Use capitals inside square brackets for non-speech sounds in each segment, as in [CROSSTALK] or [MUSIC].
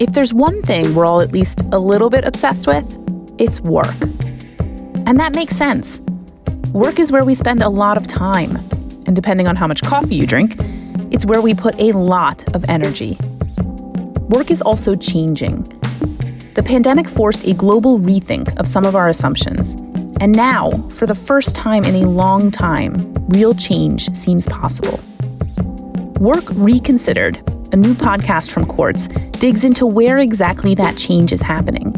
If there's one thing we're all at least a little bit obsessed with, it's work. And that makes sense. Work is where we spend a lot of time. And depending on how much coffee you drink, it's where we put a lot of energy. Work is also changing. The pandemic forced a global rethink of some of our assumptions. And now, for the first time in a long time, real change seems possible. Work Reconsidered a new podcast from Quartz, digs into where exactly that change is happening.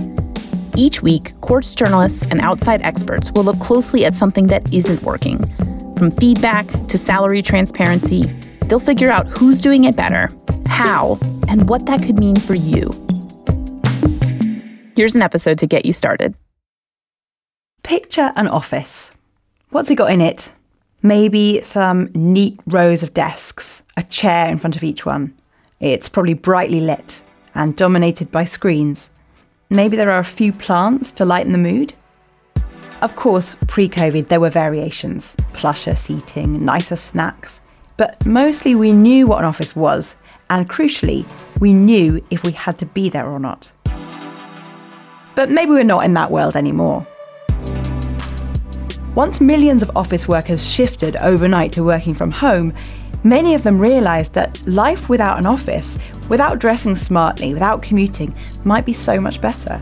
Each week, Quartz journalists and outside experts will look closely at something that isn't working. From feedback to salary transparency, they'll figure out who's doing it better, how, and what that could mean for you. Here's an episode to get you started. Picture an office. What's it got in it? Maybe some neat rows of desks, a chair in front of each one, it's probably brightly lit and dominated by screens. Maybe there are a few plants to lighten the mood. Of course, pre COVID, there were variations plusher seating, nicer snacks. But mostly we knew what an office was, and crucially, we knew if we had to be there or not. But maybe we're not in that world anymore. Once millions of office workers shifted overnight to working from home, Many of them realised that life without an office, without dressing smartly, without commuting, might be so much better.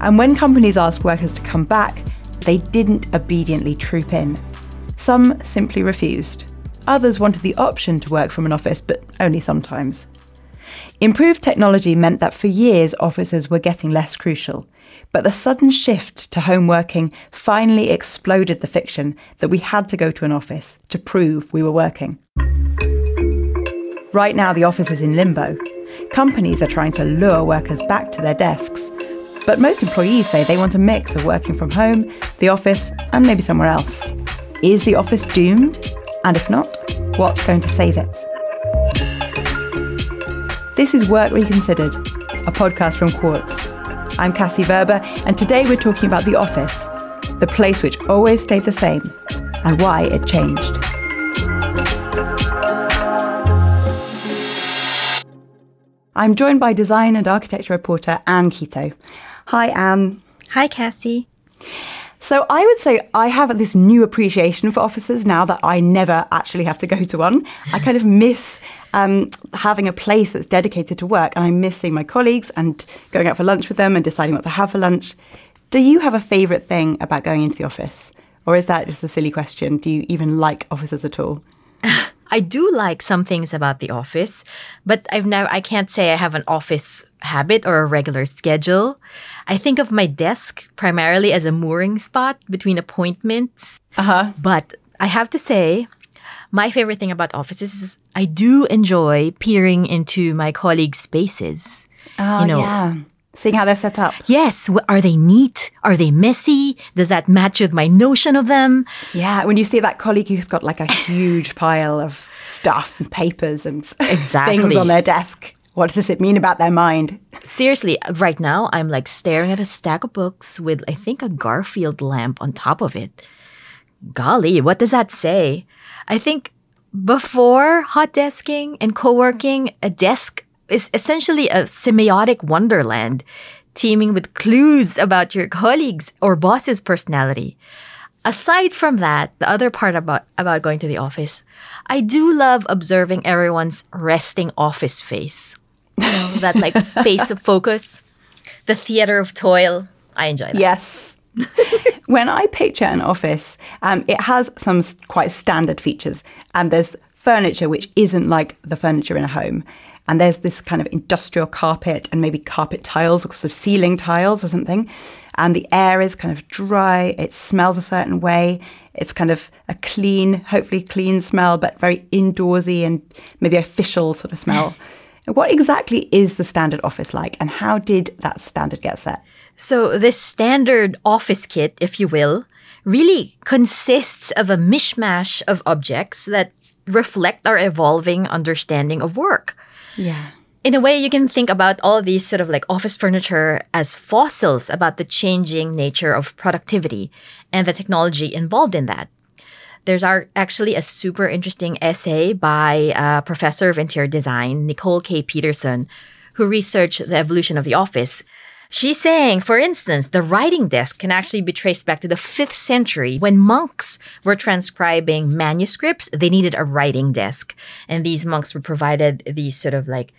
And when companies asked workers to come back, they didn't obediently troop in. Some simply refused. Others wanted the option to work from an office, but only sometimes. Improved technology meant that for years offices were getting less crucial. But the sudden shift to home working finally exploded the fiction that we had to go to an office to prove we were working. Right now, the office is in limbo. Companies are trying to lure workers back to their desks. But most employees say they want a mix of working from home, the office, and maybe somewhere else. Is the office doomed? And if not, what's going to save it? This is Work Reconsidered, a podcast from Quartz. I'm Cassie Werber, and today we're talking about the office, the place which always stayed the same, and why it changed. I'm joined by design and architecture reporter Anne Quito. Hi, Anne. Hi, Cassie. So I would say I have this new appreciation for offices now that I never actually have to go to one. I kind of miss um, having a place that's dedicated to work, and I miss seeing my colleagues and going out for lunch with them and deciding what to have for lunch. Do you have a favourite thing about going into the office, or is that just a silly question? Do you even like offices at all? [LAUGHS] I do like some things about the office, but I've never I can't say I have an office habit or a regular schedule. I think of my desk primarily as a mooring spot between appointments. Uh-huh. But I have to say, my favorite thing about offices is I do enjoy peering into my colleagues' spaces. Oh, you know, yeah. Seeing how they're set up. Yes. Are they neat? Are they messy? Does that match with my notion of them? Yeah. When you see that colleague who's got like a huge pile of stuff and papers and exactly. [LAUGHS] things on their desk, what does it mean about their mind? Seriously, right now I'm like staring at a stack of books with, I think, a Garfield lamp on top of it. Golly, what does that say? I think before hot desking and co working, a desk is essentially a semiotic wonderland, teeming with clues about your colleagues or boss's personality. Aside from that, the other part about, about going to the office, I do love observing everyone's resting office face. You know, that like [LAUGHS] face of focus, the theater of toil. I enjoy that. Yes. [LAUGHS] when I picture an office, um, it has some quite standard features, and there's furniture which isn't like the furniture in a home. And there's this kind of industrial carpet and maybe carpet tiles or sort of ceiling tiles or something. And the air is kind of dry. It smells a certain way. It's kind of a clean, hopefully clean smell, but very indoorsy and maybe official sort of smell. [LAUGHS] what exactly is the standard office like and how did that standard get set? So, this standard office kit, if you will, really consists of a mishmash of objects that reflect our evolving understanding of work. Yeah. In a way, you can think about all of these sort of like office furniture as fossils about the changing nature of productivity and the technology involved in that. There's our, actually a super interesting essay by a professor of interior design, Nicole K. Peterson, who researched the evolution of the office. She's saying, for instance, the writing desk can actually be traced back to the 5th century when monks were transcribing manuscripts. They needed a writing desk. And these monks were provided these sort of like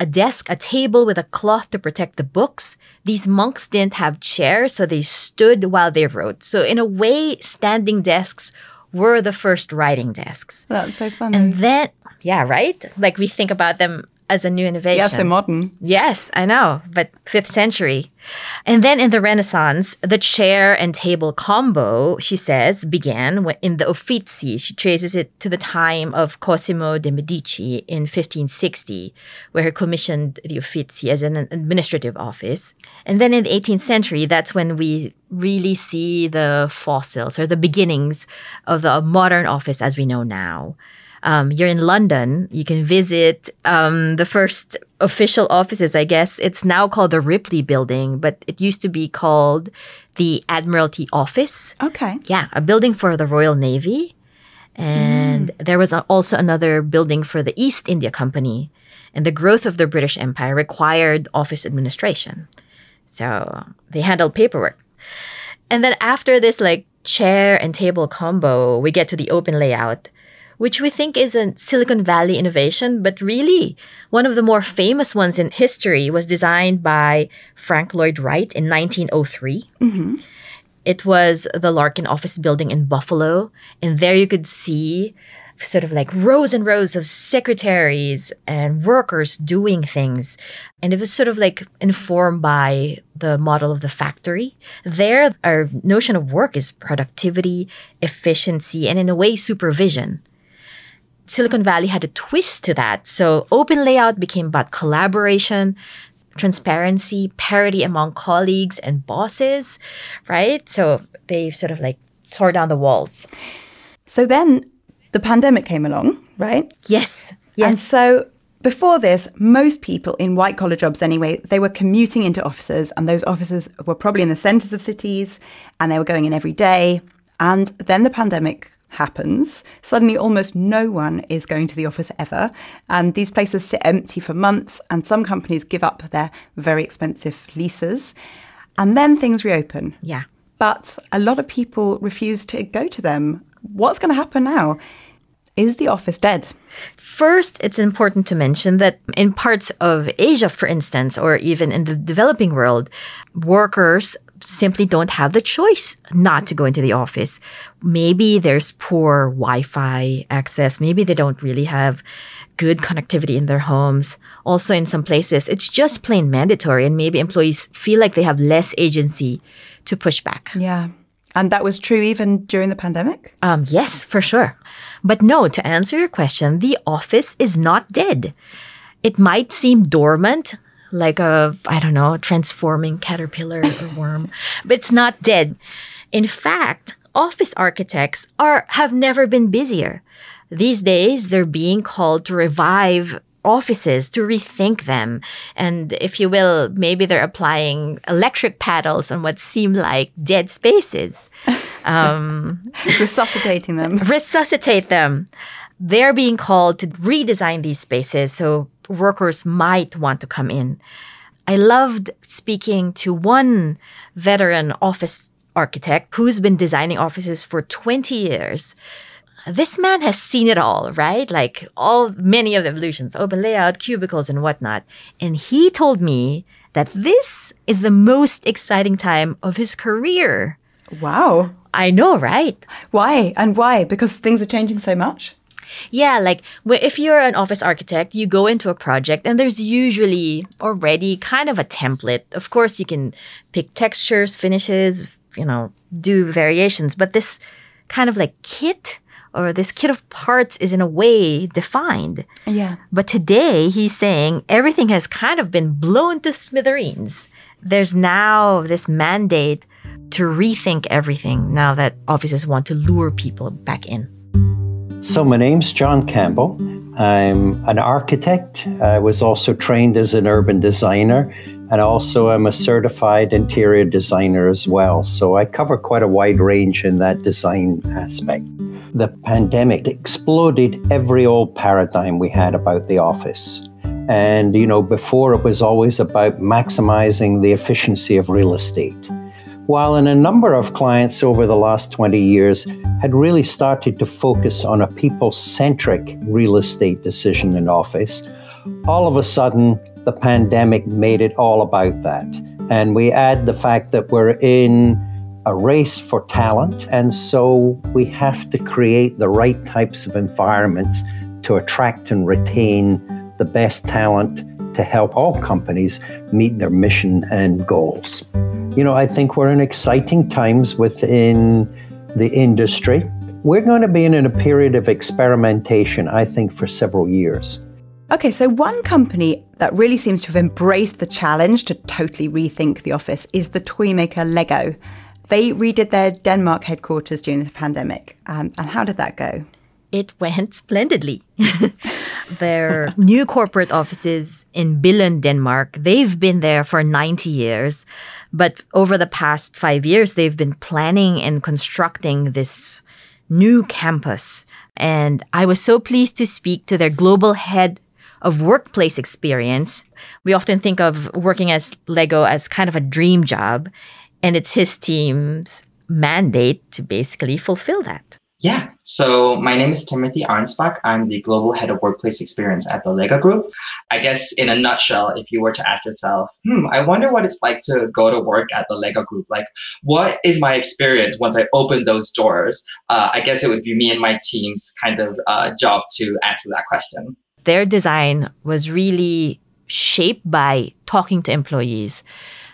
a desk, a table with a cloth to protect the books. These monks didn't have chairs, so they stood while they wrote. So, in a way, standing desks were the first writing desks. That's so funny. And then, yeah, right? Like we think about them as a new innovation. yeah, so modern. Yes, I know, but fifth century. And then in the Renaissance, the chair and table combo, she says, began in the Uffizi. She traces it to the time of Cosimo de' Medici in 1560, where he commissioned the Uffizi as an administrative office. And then in the 18th century, that's when we really see the fossils or the beginnings of the modern office as we know now um, you're in London, you can visit um, the first official offices, I guess. It's now called the Ripley Building, but it used to be called the Admiralty Office. Okay. Yeah, a building for the Royal Navy. And there was also another building for the East India Company. And the growth of the British Empire required office administration. So they handled paperwork. And then after this like chair and table combo, we get to the open layout, which we think is a Silicon Valley innovation, but really one of the more famous ones in history was designed by Frank Lloyd Wright in 1903. Mm-hmm. It was the Larkin office building in Buffalo, and there you could see sort of like rows and rows of secretaries and workers doing things. And it was sort of like informed by the model of the factory. There, our notion of work is productivity, efficiency, and in a way, supervision. Silicon Valley had a twist to that. So open layout became about collaboration, transparency, parity among colleagues and bosses, right? So they sort of like tore down the walls. So then the pandemic came along, right? Yes. Yes. And so before this, most people in white collar jobs anyway, they were commuting into offices, and those offices were probably in the centres of cities, and they were going in every day. And then the pandemic happens. Suddenly, almost no one is going to the office ever, and these places sit empty for months, and some companies give up their very expensive leases. And then things reopen. yeah. But a lot of people refuse to go to them. What's going to happen now? Is the office dead? First, it's important to mention that in parts of Asia, for instance, or even in the developing world, workers simply don't have the choice not to go into the office. Maybe there's poor Wi Fi access. Maybe they don't really have good connectivity in their homes. Also, in some places, it's just plain mandatory, and maybe employees feel like they have less agency to push back. Yeah. And that was true even during the pandemic? Um, yes, for sure. But no, to answer your question, the office is not dead. It might seem dormant, like a, I don't know, transforming caterpillar or worm, but it's not dead. In fact, office architects are have never been busier. These days, they're being called to revive offices, to rethink them. And if you will, maybe they're applying electric paddles on what seem like dead spaces. [LAUGHS] Um, Resuscitating them. resuscitate them. They're being called to redesign these spaces so workers might want to come in. I loved speaking to one veteran office architect who's been designing offices for 20 years. This man has seen it all, right? Like all many of the evolutions, open layout, cubicles, and whatnot. And he told me that this is the most exciting time of his career. Wow. I know, right? Why? And why? Because things are changing so much? Yeah, like if you're an office architect, you go into a project and there's usually already kind of a template. Of course, you can pick textures, finishes, you know, do variations, but this kind of like kit or this kit of parts is in a way defined. Yeah. But today he's saying everything has kind of been blown to smithereens. There's now this mandate to rethink everything now that offices want to lure people back in. So, my name's John Campbell. I'm an architect. I was also trained as an urban designer, and also I'm a certified interior designer as well. So, I cover quite a wide range in that design aspect. The pandemic exploded every old paradigm we had about the office. And, you know, before it was always about maximizing the efficiency of real estate. While in a number of clients over the last 20 years had really started to focus on a people centric real estate decision in office, all of a sudden the pandemic made it all about that. And we add the fact that we're in a race for talent. And so we have to create the right types of environments to attract and retain the best talent to help all companies meet their mission and goals. You know, I think we're in exciting times within the industry. We're going to be in a period of experimentation, I think, for several years. Okay, so one company that really seems to have embraced the challenge to totally rethink the office is the toy maker Lego. They redid their Denmark headquarters during the pandemic. Um, and how did that go? It went splendidly. [LAUGHS] Their new corporate offices in Billund, Denmark, they've been there for 90 years. But over the past five years, they've been planning and constructing this new campus. And I was so pleased to speak to their global head of workplace experience. We often think of working as Lego as kind of a dream job, and it's his team's mandate to basically fulfill that. Yeah. So my name is Timothy Arnsbach. I'm the global head of workplace experience at the Lego Group. I guess in a nutshell, if you were to ask yourself, hmm, I wonder what it's like to go to work at the Lego Group. Like, what is my experience once I open those doors? Uh, I guess it would be me and my team's kind of uh, job to answer that question. Their design was really shaped by talking to employees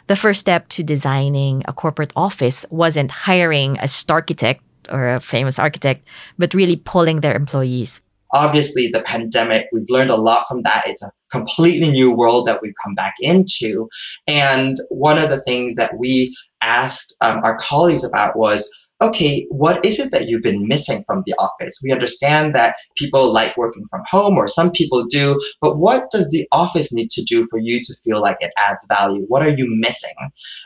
the first step to designing a corporate office wasn't hiring a star architect or a famous architect, but really pulling their employees. Obviously, the pandemic, we've learned a lot from that. It's a completely new world that we've come back into. And one of the things that we asked um, our colleagues about was okay, what is it that you've been missing from the office? We understand that people like working from home, or some people do, but what does the office need to do for you to feel like it adds value? What are you missing?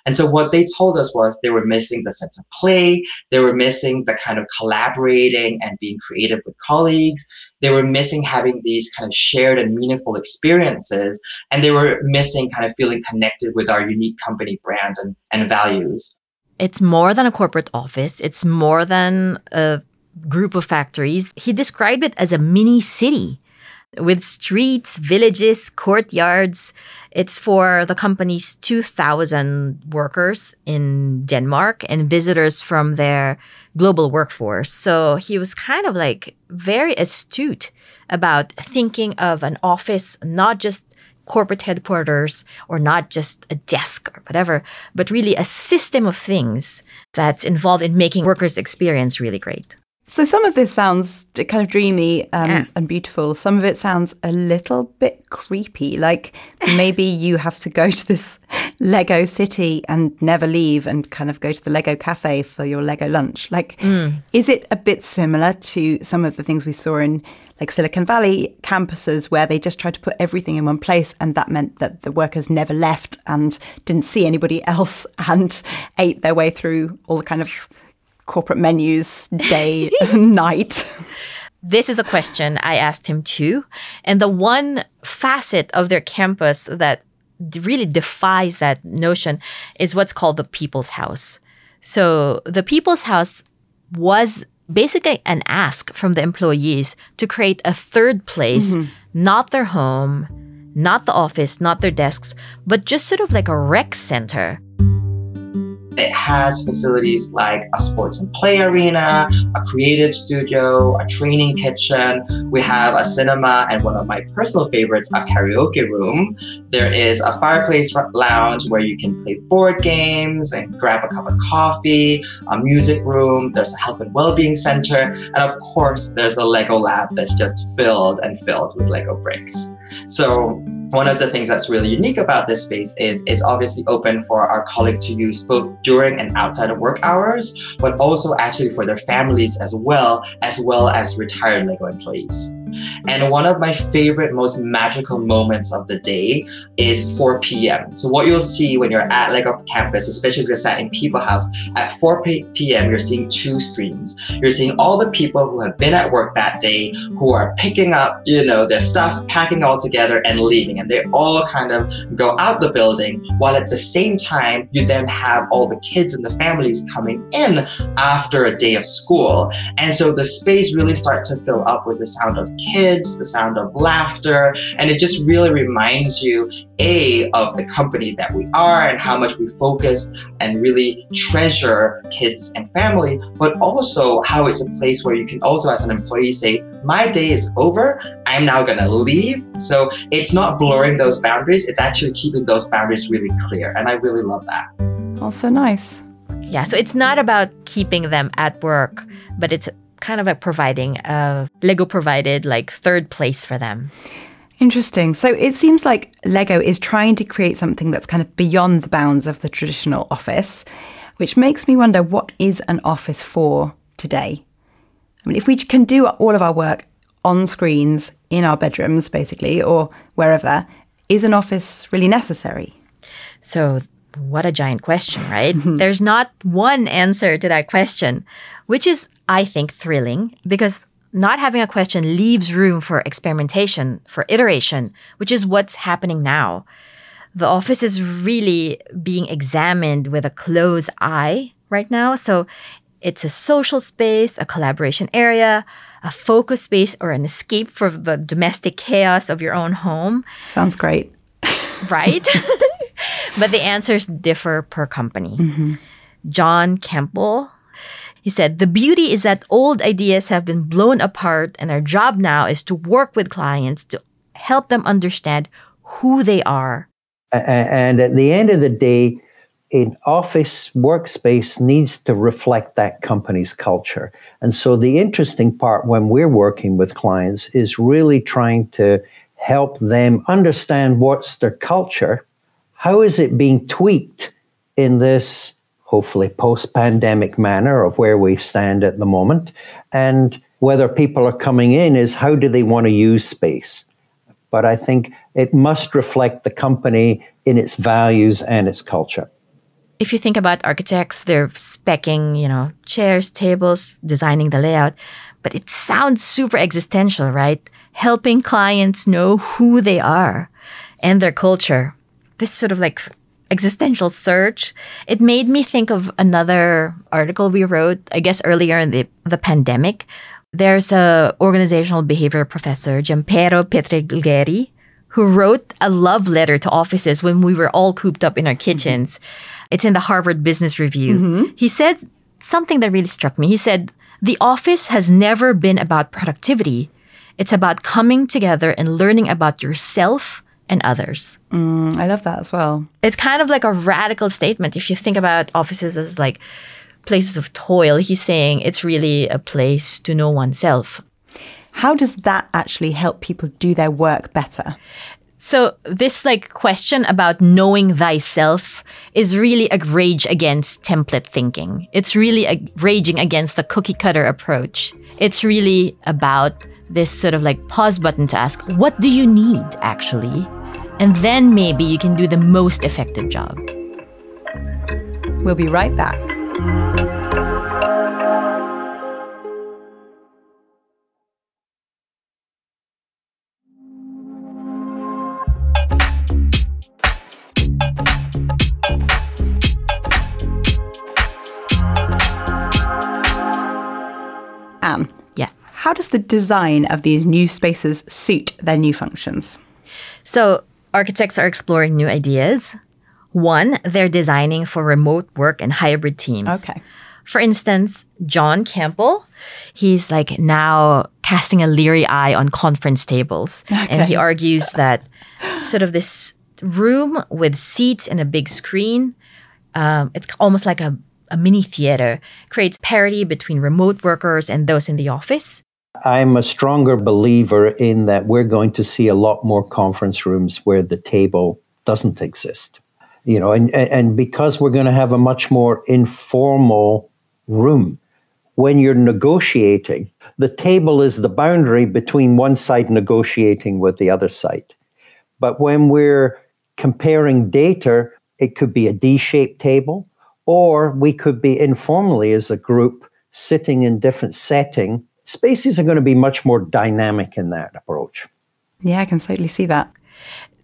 And so, what they told us was they were missing the sense of play, they were missing the kind of collaborating and being creative with colleagues. They were missing having these kind of shared and meaningful experiences, and they were missing kind of feeling connected with our unique company brand and, and values. It's more than a corporate office, it's more than a group of factories. He described it as a mini city with streets, villages, courtyards. It's for the company's 2,000 workers in Denmark and visitors from their global workforce. So he was kind of like very astute about thinking of an office not just corporate headquarters or not just a desk or whatever, but really a system of things that's involved in making workers' experience really great. So some of this sounds kind of dreamy um, yeah. and beautiful. Some of it sounds a little bit creepy. Like [LAUGHS] maybe you have to go to this Lego city and never leave and kind of go to the Lego cafe for your Lego lunch. Like, mm. is it a bit similar to some of the things we saw in like Silicon Valley campuses where they just tried to put everything in one place and that meant that the workers never left and didn't see anybody [LAUGHS] else and ate their way through all the kind of corporate menus day [LAUGHS] and night? This is a question I asked him too. And the one facet of their campus that really defies that notion is what's called the People's House. So the People's House was basically an ask from the employees to create a third place, mm-hmm. not their home, not the office, not their desks, but just sort of like a rec center it has facilities like a sports and play arena, a creative studio, a training kitchen. We have a cinema and one of my personal favorites, a karaoke room. There is a fireplace lounge where you can play board games and grab a cup of coffee, a music room. There's a health and well-being center. And of course, there's a Lego lab that's just filled and filled with Lego bricks. So one of the things that's really unique about this space is it's obviously open for our colleagues to use both during and outside of work hours, but also actually for their families as well, as well as retired LEGO employees. And one of my favorite, most magical moments of the day is 4 p.m. So what you'll see when you're at Lego campus, especially if you're sat in People House, at 4 p.m. you're seeing two streams. You're seeing all the people who have been at work that day, who are picking up, you know, their stuff, packing all together and leaving building and they all kind of go out the building while at the same time you then have all the kids and the families coming in after a day of school. And so the space really starts to fill up with the sound of kids, the sound of laughter, and it just really reminds you a of the company that we are and how much we focus and really treasure kids and family, but also how it's a place where you can also as an employee say, my day is over, I'm now gonna leave. So it's not blurring those boundaries, it's actually keeping those boundaries really clear. And I really love that. Also nice. Yeah, so it's not about keeping them at work, but it's kind of like providing a Lego provided like third place for them. Interesting. So it seems like Lego is trying to create something that's kind of beyond the bounds of the traditional office, which makes me wonder what is an office for today? I mean, if we can do all of our work on screens in our bedrooms, basically, or wherever, is an office really necessary? So, what a giant question, right? [LAUGHS] There's not one answer to that question, which is, I think, thrilling because not having a question leaves room for experimentation, for iteration, which is what's happening now. The office is really being examined with a close eye right now. So it's a social space, a collaboration area, a focus space, or an escape from the domestic chaos of your own home. Sounds great. Right? [LAUGHS] [LAUGHS] but the answers differ per company. Mm-hmm. John Campbell, he said, The beauty is that old ideas have been blown apart, and our job now is to work with clients to help them understand who they are. And at the end of the day, an office workspace needs to reflect that company's culture. And so the interesting part when we're working with clients is really trying to help them understand what's their culture, how is it being tweaked in this hopefully post pandemic manner of where we stand at the moment, and whether people are coming in is how do they want to use space. But I think it must reflect the company in its values and its culture. If you think about architects, they're specking, you know, chairs, tables, designing the layout, but it sounds super existential, right? Helping clients know who they are and their culture. This sort of like existential search. It made me think of another article we wrote, I guess earlier in the, the pandemic. There's a organizational behavior professor, Gianpiero Petriglieri, who wrote a love letter to offices when we were all cooped up in our kitchens. It's in the Harvard Business Review. Mm-hmm. He said something that really struck me. He said, The office has never been about productivity. It's about coming together and learning about yourself and others. Mm, I love that as well. It's kind of like a radical statement. If you think about offices as like places of toil, he's saying it's really a place to know oneself. How does that actually help people do their work better? So this like question about knowing thyself is really a rage against template thinking. It's really a raging against the cookie cutter approach. It's really about this sort of like pause button to ask, what do you need actually? And then maybe you can do the most effective job. We'll be right back. Anne, Yes. how does the design of these new spaces suit their new functions? So architects are exploring new ideas. One, they're designing for remote work and hybrid teams. Okay. For instance, John Campbell, he's like now casting a leery eye on conference tables. And he argues that sort of this room with seats and a big screen, um, it's almost like a, a mini theater, creates parity between remote workers and those in the office. I'm a stronger believer in that we're going to see a lot more conference rooms where the table doesn't exist. You know, and, and because we're going to have a much more informal room, when you're negotiating, the table is the boundary between one side negotiating with the other side. But when we're comparing data, it could be a D shaped table, or we could be informally as a group sitting in different setting. Spaces are going to be much more dynamic in that approach. Yeah, I can totally see that.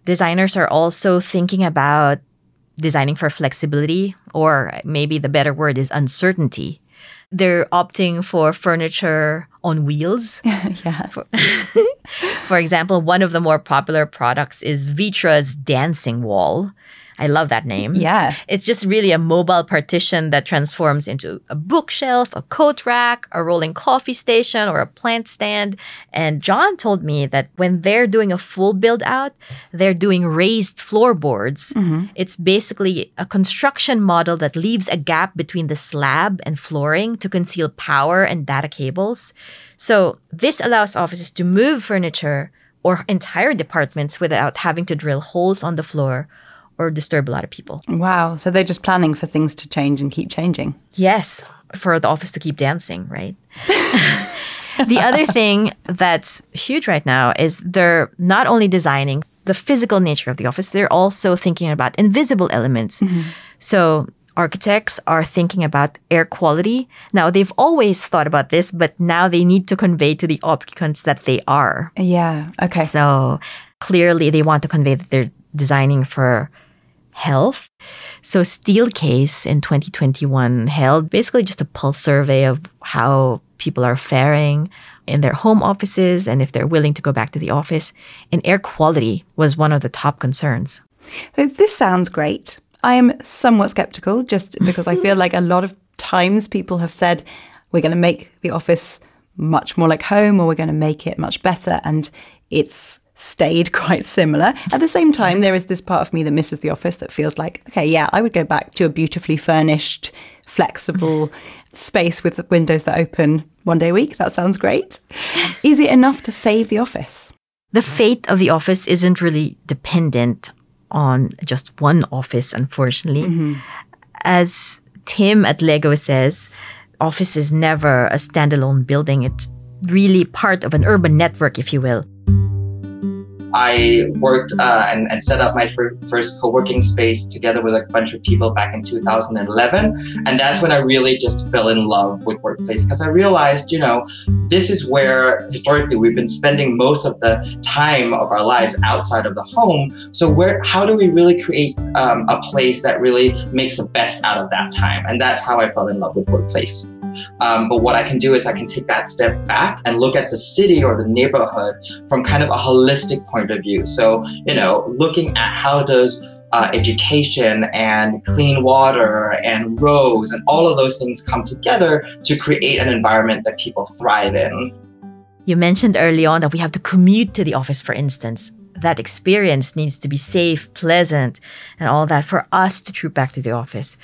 Designers are also thinking about designing for flexibility, or maybe the better word is uncertainty. They're opting for furniture on wheels. [LAUGHS] yeah. For, [LAUGHS] for example, one of the more popular products is Vitra's dancing wall. I love that name. Yeah. It's just really a mobile partition that transforms into a bookshelf, a coat rack, a rolling coffee station, or a plant stand. And John told me that when they're doing a full build out, they're doing raised floorboards. Mm-hmm. It's basically a construction model that leaves a gap between the slab and flooring to conceal power and data cables. So this allows offices to move furniture or entire departments without having to drill holes on the floor or disturb a lot of people. Wow. So they're just planning for things to change and keep changing. Yes, for the office to keep dancing, right? [LAUGHS] the other thing that's huge right now is they're not only designing the physical nature of the office, they're also thinking about invisible elements. Mm-hmm. So architects are thinking about air quality. Now, they've always thought about this, but now they need to convey to the occupants that they are. Yeah. Okay. So clearly, they want to convey that they're designing for health. So Steelcase in 2021 held basically just a pulse survey of how people are faring in their home offices and if they're willing to go back to the office. And air quality was one of the top concerns. So this sounds great. I am somewhat skeptical just [LAUGHS] because I feel like a lot of times people have said we're going to make the office much more like home or we're going to make it much better and it's stayed [LAUGHS] quite similar. At the same time there is this part of me that misses the office that feels like okay, yeah, I would go back to a beautifully furnished, flexible [LAUGHS] space with windows that open one day a week. That sounds great. Is it enough to save the office? The fate of the office isn't really dependent on just one office, unfortunately. Mm-hmm. As Tim at Lego says, office is never a standalone building. It's really part of an urban network, if you will. I worked uh, and, and set up my fir- first co-working space together with a bunch of people back in 2011, and that's when I really just fell in love with workplace because I realized, you know, this is where historically we've been spending most of the time of our lives outside of the home. So where, how do we really create um, a place that really makes the best out of that time? And that's how I fell in love with workplace. Um, but what I can do is I can take that step back and look at the city or the neighborhood from kind of a holistic point of view. So, you know, looking at how does uh, education and clean water and roads and all of those things come together to create an environment that people thrive in. You mentioned early on that we have to commute to the office, for instance. That experience needs to be safe, pleasant, and all that for us to troop back to the office.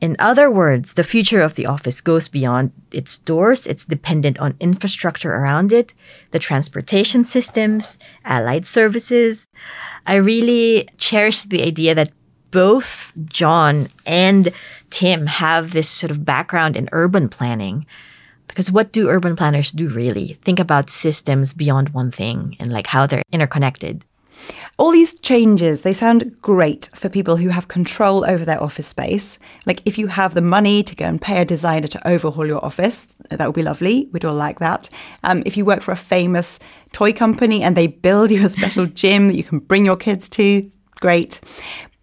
In other words, the future of the office goes beyond its doors. It's dependent on infrastructure around it, the transportation systems, allied services. I really cherish the idea that both John and Tim have this sort of background in urban planning. Because what do urban planners do really? Think about systems beyond one thing and like how they're interconnected. All these changes, they sound great for people who have control over their office space. Like if you have the money to go and pay a designer to overhaul your office, that would be lovely. We'd all like that. Um, if you work for a famous toy company and they build you a special [LAUGHS] gym that you can bring your kids to, great.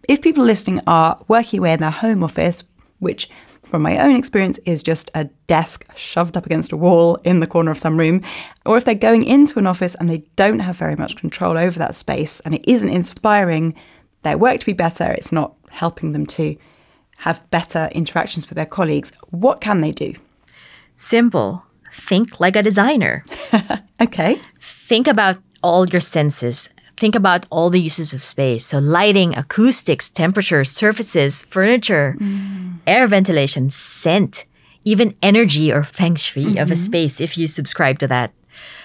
If people listening are working away in their home office, which from my own experience is just a desk shoved up against a wall in the corner of some room, or if they're going into an office and they don't have very much control over that space and it isn't inspiring their work to be better, it's not helping them to have better interactions with their colleagues, what can they do? Simple. Think like a designer. [LAUGHS] Okay. Think about all your senses. Think about all the uses of space. So, lighting, acoustics, temperature, surfaces, furniture, mm. air ventilation, scent, even energy or feng shui of a mm-hmm. space if you subscribe to that.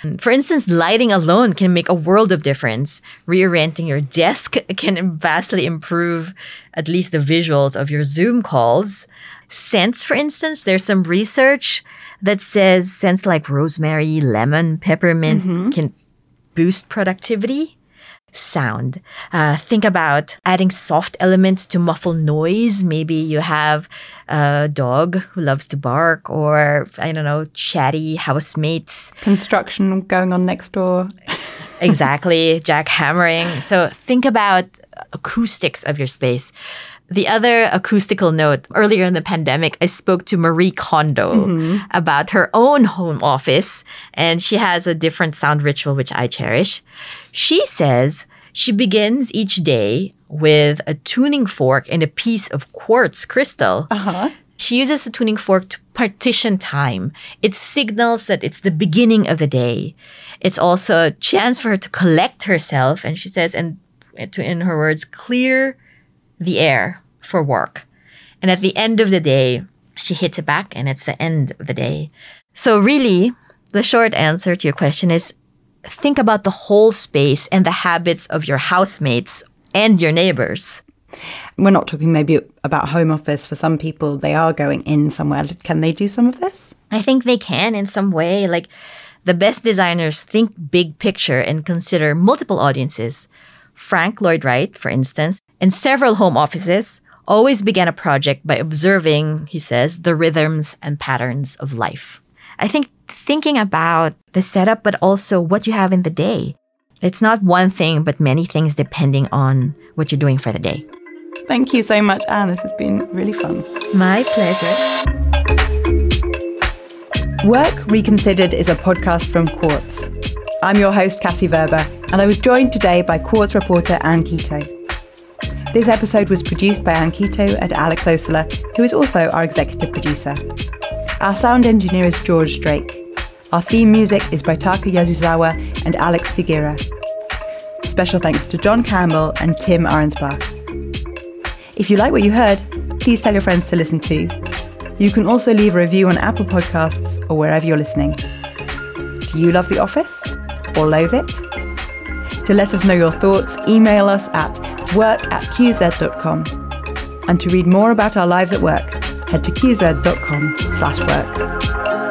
Mm, for instance, lighting alone can make a world of difference. Reorienting your desk [LAUGHS] can vastly improve at least the visuals of your Zoom calls. Scents, for instance, there's some research that says scents like rosemary, lemon, peppermint mm-hmm. can boost productivity. Sound. Uh, think about adding soft elements to muffle noise. Maybe you have a dog who loves to bark, or I don't know, chatty housemates. Construction going on next door. exactly, [LAUGHS] jackhammering. So think about acoustics of your space. The other acoustical note earlier in the pandemic, I spoke to Marie Kondo about her own home office, and she has a different sound ritual, which I cherish. She says she begins each day with a tuning fork and a piece of quartz crystal. Uh-huh. She uses the tuning fork to partition time. It signals that it's the beginning of the day. It's also a chance for her to collect herself, and she says, and to, in her words, clear the air for work. And at the end of the day, she hits it back, and it's the end of the day. So, really, the short answer to your question is think about the whole space and the habits of your housemates and your neighbors. We're not talking maybe about home office. For some people, they are going in somewhere. Can they do some of this? I think they can in some way. Like the best designers think big picture and consider multiple audiences. Frank Lloyd Wright, for instance, and several home offices always began a project by observing, he says, the rhythms and patterns of life. I think thinking about the setup, but also what you have in the day. It's not one thing, but many things depending on what you're doing for the day. Thank you so much, Anne. This has been really fun. My pleasure. Work Reconsidered is a podcast from Quartz. I'm your host, Cassie Werber, and I was joined today by Quartz reporter Anne Quito. This episode was produced by Anne Quito and Alex Ossola, who is also our executive producer. Our sound engineer is George Drake. Our theme music is by Taka Yasuzawa and Alex Sugiura. Special thanks to John Campbell and Tim Arensbach. If you like what you heard, please tell your friends to listen too. You can also leave a review on Apple Podcasts or wherever you're listening. Do you love The Office or loathe it? To let us know your thoughts, email us at work at qz.com. And to read more about our lives at work, head to qz.com slash work.